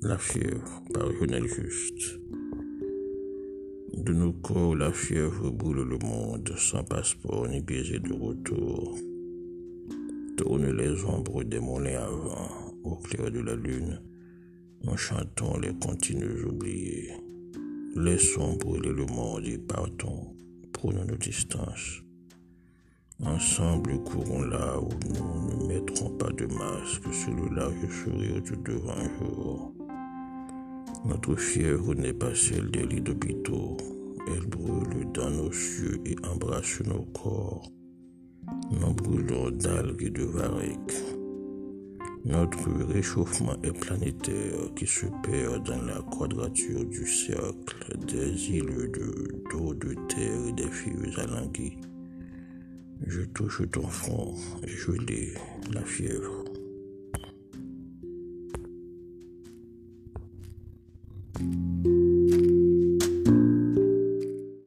La fièvre par Lionel Juste. De nos corps, la fièvre boule le monde, sans passeport ni baiser de retour. Tourne les ombres des avant, au clair de la lune. Nous chantons les continues oubliés. Laissons brûler le monde et partons, prenons nos distances. Ensemble, courons là où nous ne mettrons pas de masque sur le large sourire du devant jour. Notre fièvre n'est pas celle des lits d'hôpitaux. Elle brûle dans nos cieux et embrasse nos corps. Nous brûlons d'algues et de varech. Notre réchauffement est planétaire qui se perd dans la quadrature du cercle des îles d'eau de, terre et des filles alanguies. Je touche ton front et je l'ai, la fièvre. thank you